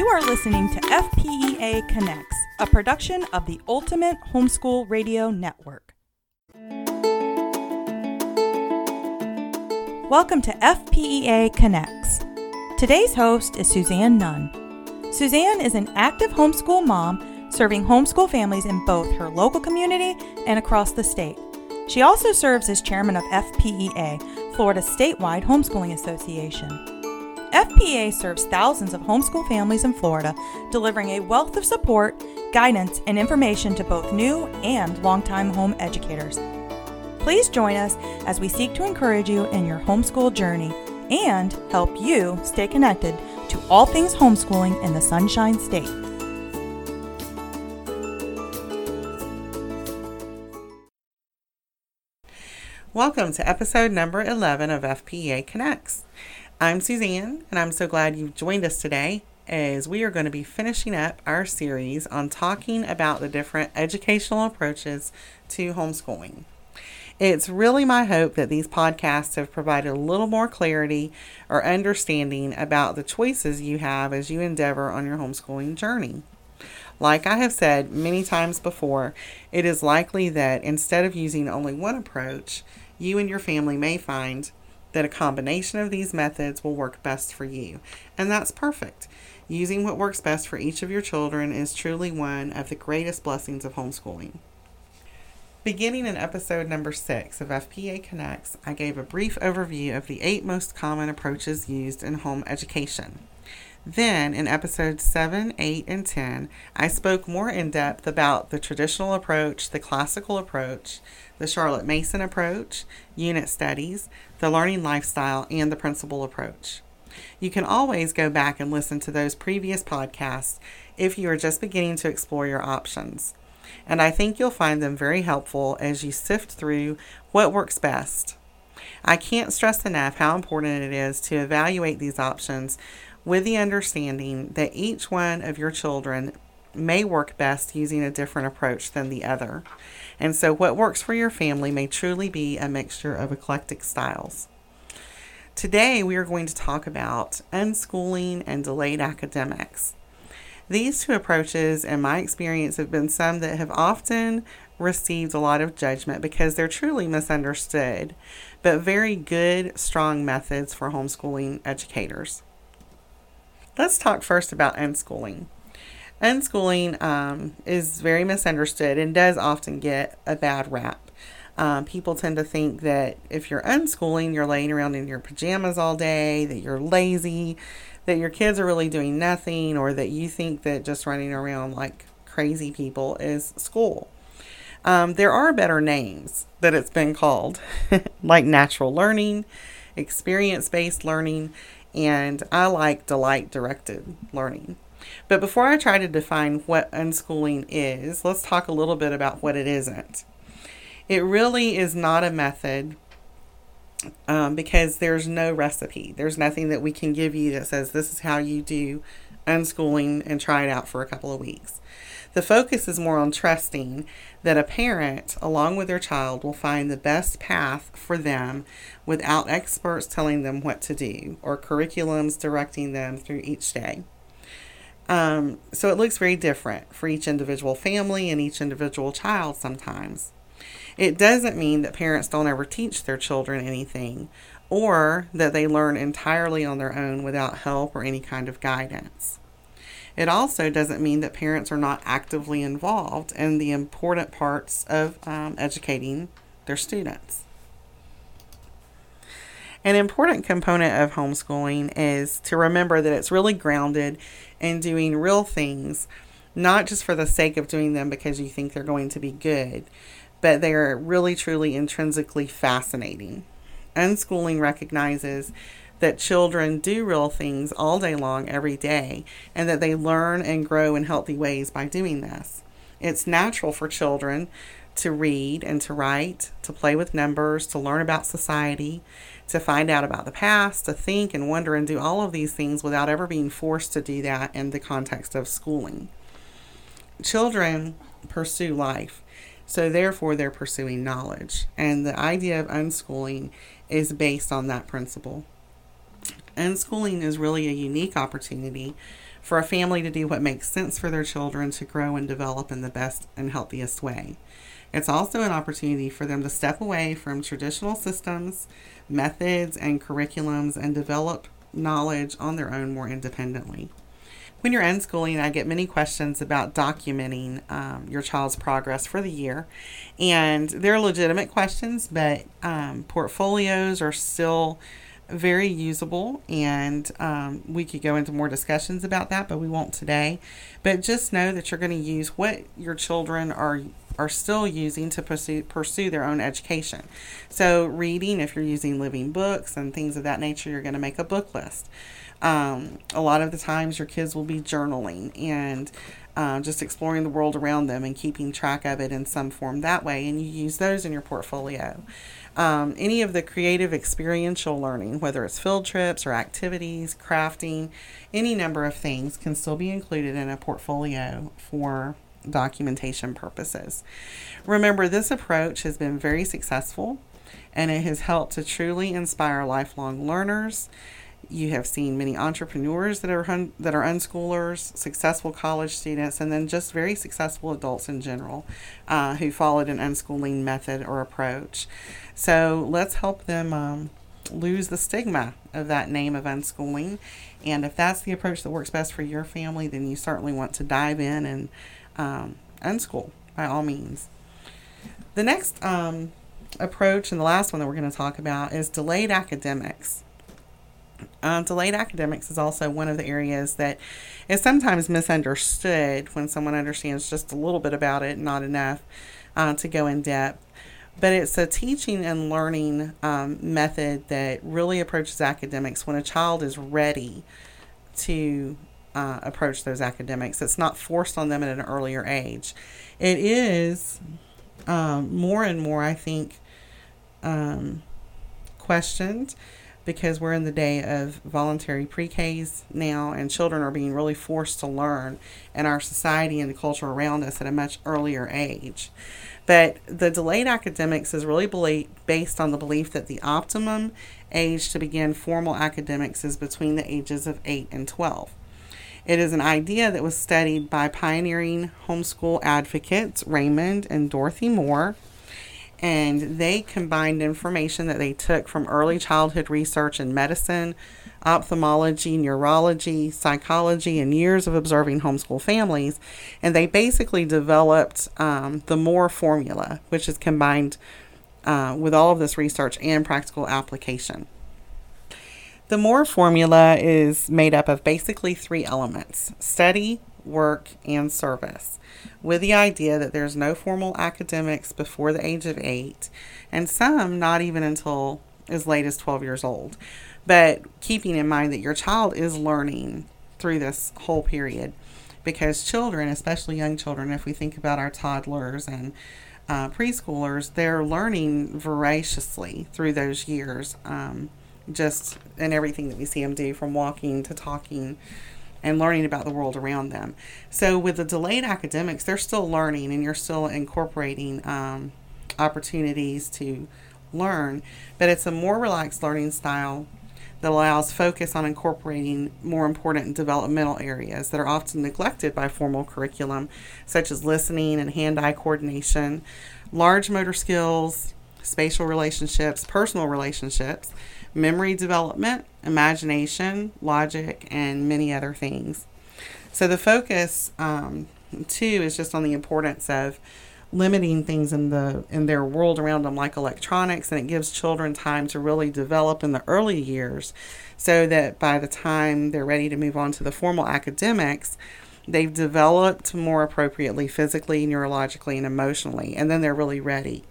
You are listening to FPEA Connects, a production of the Ultimate Homeschool Radio Network. Welcome to FPEA Connects. Today's host is Suzanne Nunn. Suzanne is an active homeschool mom serving homeschool families in both her local community and across the state. She also serves as chairman of FPEA, Florida statewide homeschooling association. FPEA serves thousands of homeschool families in Florida, delivering a wealth of support, guidance, and information to both new and longtime home educators. Please join us as we seek to encourage you in your homeschool journey and help you stay connected to all things homeschooling in the Sunshine State. Welcome to episode number 11 of FPEA Connects. I'm Suzanne, and I'm so glad you've joined us today as we are going to be finishing up our series on talking about the different educational approaches to homeschooling. It's really my hope that these podcasts have provided a little more clarity or understanding about the choices you have as you endeavor on your homeschooling journey. Like I have said many times before, it is likely that instead of using only one approach, you and your family may find that a combination of these methods will work best for you. And that's perfect. Using what works best for each of your children is truly one of the greatest blessings of homeschooling. Beginning in episode number six of FPEA Connects, I gave a brief overview of the eight most common approaches used in home education. Then, in episodes 7, 8, and 10, I spoke more in depth about the traditional approach, the classical approach, the Charlotte Mason approach, unit studies, the learning lifestyle, and the principle approach. You can always go back and listen to those previous podcasts if you are just beginning to explore your options. And I think you'll find them very helpful as you sift through what works best. I can't stress enough how important it is to evaluate these options with the understanding that each one of your children may work best using a different approach than the other. And so, what works for your family may truly be a mixture of eclectic styles. Today, we are going to talk about unschooling and delayed academics. These two approaches, in my experience, have been some that have often received a lot of judgment because they're truly misunderstood, but very good, strong methods for homeschooling educators. Let's talk first about unschooling. Unschooling um, is very misunderstood and does often get a bad rap. Um, people tend to think that if you're unschooling, you're laying around in your pajamas all day, that you're lazy, that your kids are really doing nothing, or that you think that just running around like crazy people is school. Um, there are better names that it's been called, like natural learning, experience based learning, and I like delight directed learning. But before I try to define what unschooling is, let's talk a little bit about what it isn't. It really is not a method um, because there's no recipe. There's nothing that we can give you that says this is how you do unschooling and try it out for a couple of weeks. The focus is more on trusting that a parent, along with their child, will find the best path for them without experts telling them what to do or curriculums directing them through each day. Um, so it looks very different for each individual family and each individual child sometimes. It doesn't mean that parents don't ever teach their children anything or that they learn entirely on their own without help or any kind of guidance. It also doesn't mean that parents are not actively involved in the important parts of um, educating their students. An important component of homeschooling is to remember that it's really grounded in doing real things, not just for the sake of doing them because you think they're going to be good, but they're really truly intrinsically fascinating. Unschooling recognizes that children do real things all day long, every day, and that they learn and grow in healthy ways by doing this. It's natural for children to read and to write, to play with numbers, to learn about society, to find out about the past, to think and wonder and do all of these things without ever being forced to do that in the context of schooling. Children pursue life, so therefore they're pursuing knowledge. And the idea of unschooling is based on that principle. Unschooling is really a unique opportunity for a family to do what makes sense for their children to grow and develop in the best and healthiest way. It's also an opportunity for them to step away from traditional systems, methods, and curriculums and develop knowledge on their own more independently. When you're unschooling, I get many questions about documenting um, your child's progress for the year. And they're legitimate questions, but um, portfolios are still very usable. And um, we could go into more discussions about that, but we won't today. But just know that you're going to use what your children are are still using to pursue, pursue their own education. So, reading, if you're using living books and things of that nature, you're going to make a book list. Um, a lot of the times, your kids will be journaling and uh, just exploring the world around them and keeping track of it in some form that way, and you use those in your portfolio. Um, any of the creative experiential learning, whether it's field trips or activities, crafting, any number of things can still be included in a portfolio for documentation purposes. Remember, this approach has been very successful and it has helped to truly inspire lifelong learners you have seen many entrepreneurs that are that are unschoolers, successful college students, and then just very successful adults in general uh, who followed an unschooling method or approach. So let's help them um, lose the stigma of that name of unschooling. And if that's the approach that works best for your family, then you certainly want to dive in and um, unschool by all means. The next um, approach and the last one that we're going to talk about is delayed academics. Uh, delayed academics is also one of the areas that is sometimes misunderstood when someone understands just a little bit about it, not enough uh, to go in depth. But it's a teaching and learning um, method that really approaches academics when a child is ready to uh, approach those academics. It's not forced on them at an earlier age. It is um, more and more, I think, um, questioned because we're in the day of voluntary pre-Ks now and children are being really forced to learn in our society and the culture around us at a much earlier age. But the delayed academics is really based on the belief that the optimum age to begin formal academics is between the ages of 8 and 12. It is an idea that was studied by pioneering homeschool advocates Raymond and Dorothy Moore and they combined information that they took from early childhood research in medicine, ophthalmology, neurology, psychology, and years of observing homeschool families, and they basically developed um, the Moore formula, which is combined uh, with all of this research and practical application. The Moore formula is made up of basically three elements study, work, and service with the idea that there's no formal academics before the age of eight, and some not even until as late as 12 years old. But keeping in mind that your child is learning through this whole period because children, especially young children, if we think about our toddlers and uh, preschoolers, they're learning voraciously through those years, um, just in everything that we see them do from walking to talking and learning about the world around them. So, with the delayed academics, they're still learning and you're still incorporating um, opportunities to learn, but it's a more relaxed learning style that allows focus on incorporating more important developmental areas that are often neglected by formal curriculum, such as listening and hand eye coordination, large motor skills, spatial relationships, personal relationships memory development, imagination, logic, and many other things. So the focus um, too is just on the importance of limiting things in the in their world around them like electronics and it gives children time to really develop in the early years so that by the time they're ready to move on to the formal academics they've developed more appropriately physically neurologically and emotionally and then they're really ready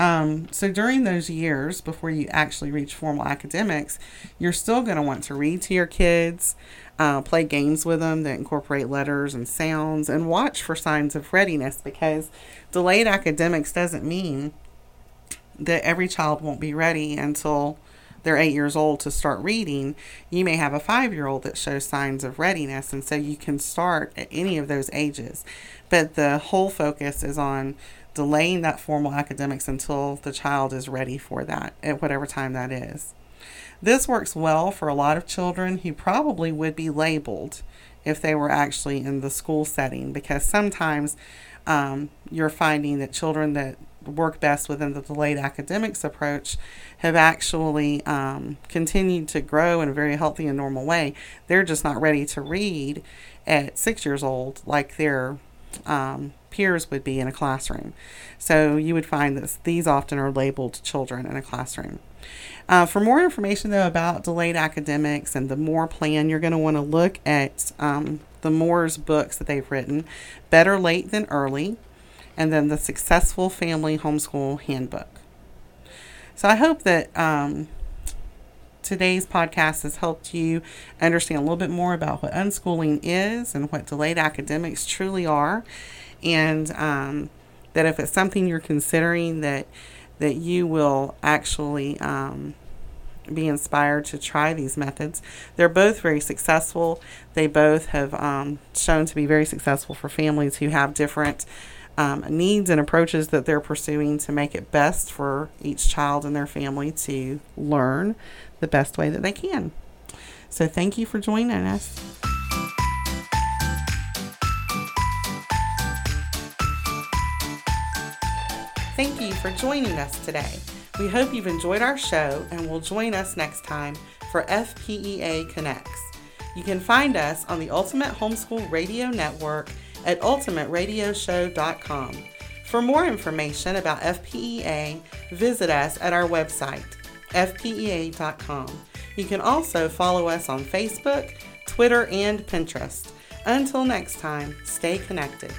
um, so during those years before you actually reach formal academics, you're still going to want to read to your kids, uh, play games with them that incorporate letters and sounds, and watch for signs of readiness because delayed academics doesn't mean that every child won't be ready until they're eight years old to start reading, you may have a five year old that shows signs of readiness. And so you can start at any of those ages. But the whole focus is on delaying that formal academics until the child is ready for that at whatever time that is. This works well for a lot of children who probably would be labeled if they were actually in the school setting because sometimes um, you're finding that children that work best within the delayed academics approach have actually um, continued to grow in a very healthy and normal way. They're just not ready to read at six years old like their um, peers would be in a classroom. So you would find that these often are labeled children in a classroom. Uh, for more information, though, about delayed academics and the Moore plan, you're going to want to look at um, the Moore's books that they've written Better Late Than Early, and then the Successful Family Homeschool Handbook. So I hope that um, today's podcast has helped you understand a little bit more about what unschooling is and what delayed academics truly are, and um, that if it's something you're considering, that that you will actually um, be inspired to try these methods. They're both very successful. They both have um, shown to be very successful for families who have different um, needs and approaches that they're pursuing to make it best for each child and their family to learn the best way that they can. So, thank you for joining us. Thank you for joining us today. We hope you've enjoyed our show and will join us next time for FPEA Connects. You can find us on the Ultimate Homeschool Radio Network at ultimateradioshow.com. For more information about FPEA, visit us at our website, fpea.com. You can also follow us on Facebook, Twitter, and Pinterest. Until next time, stay connected.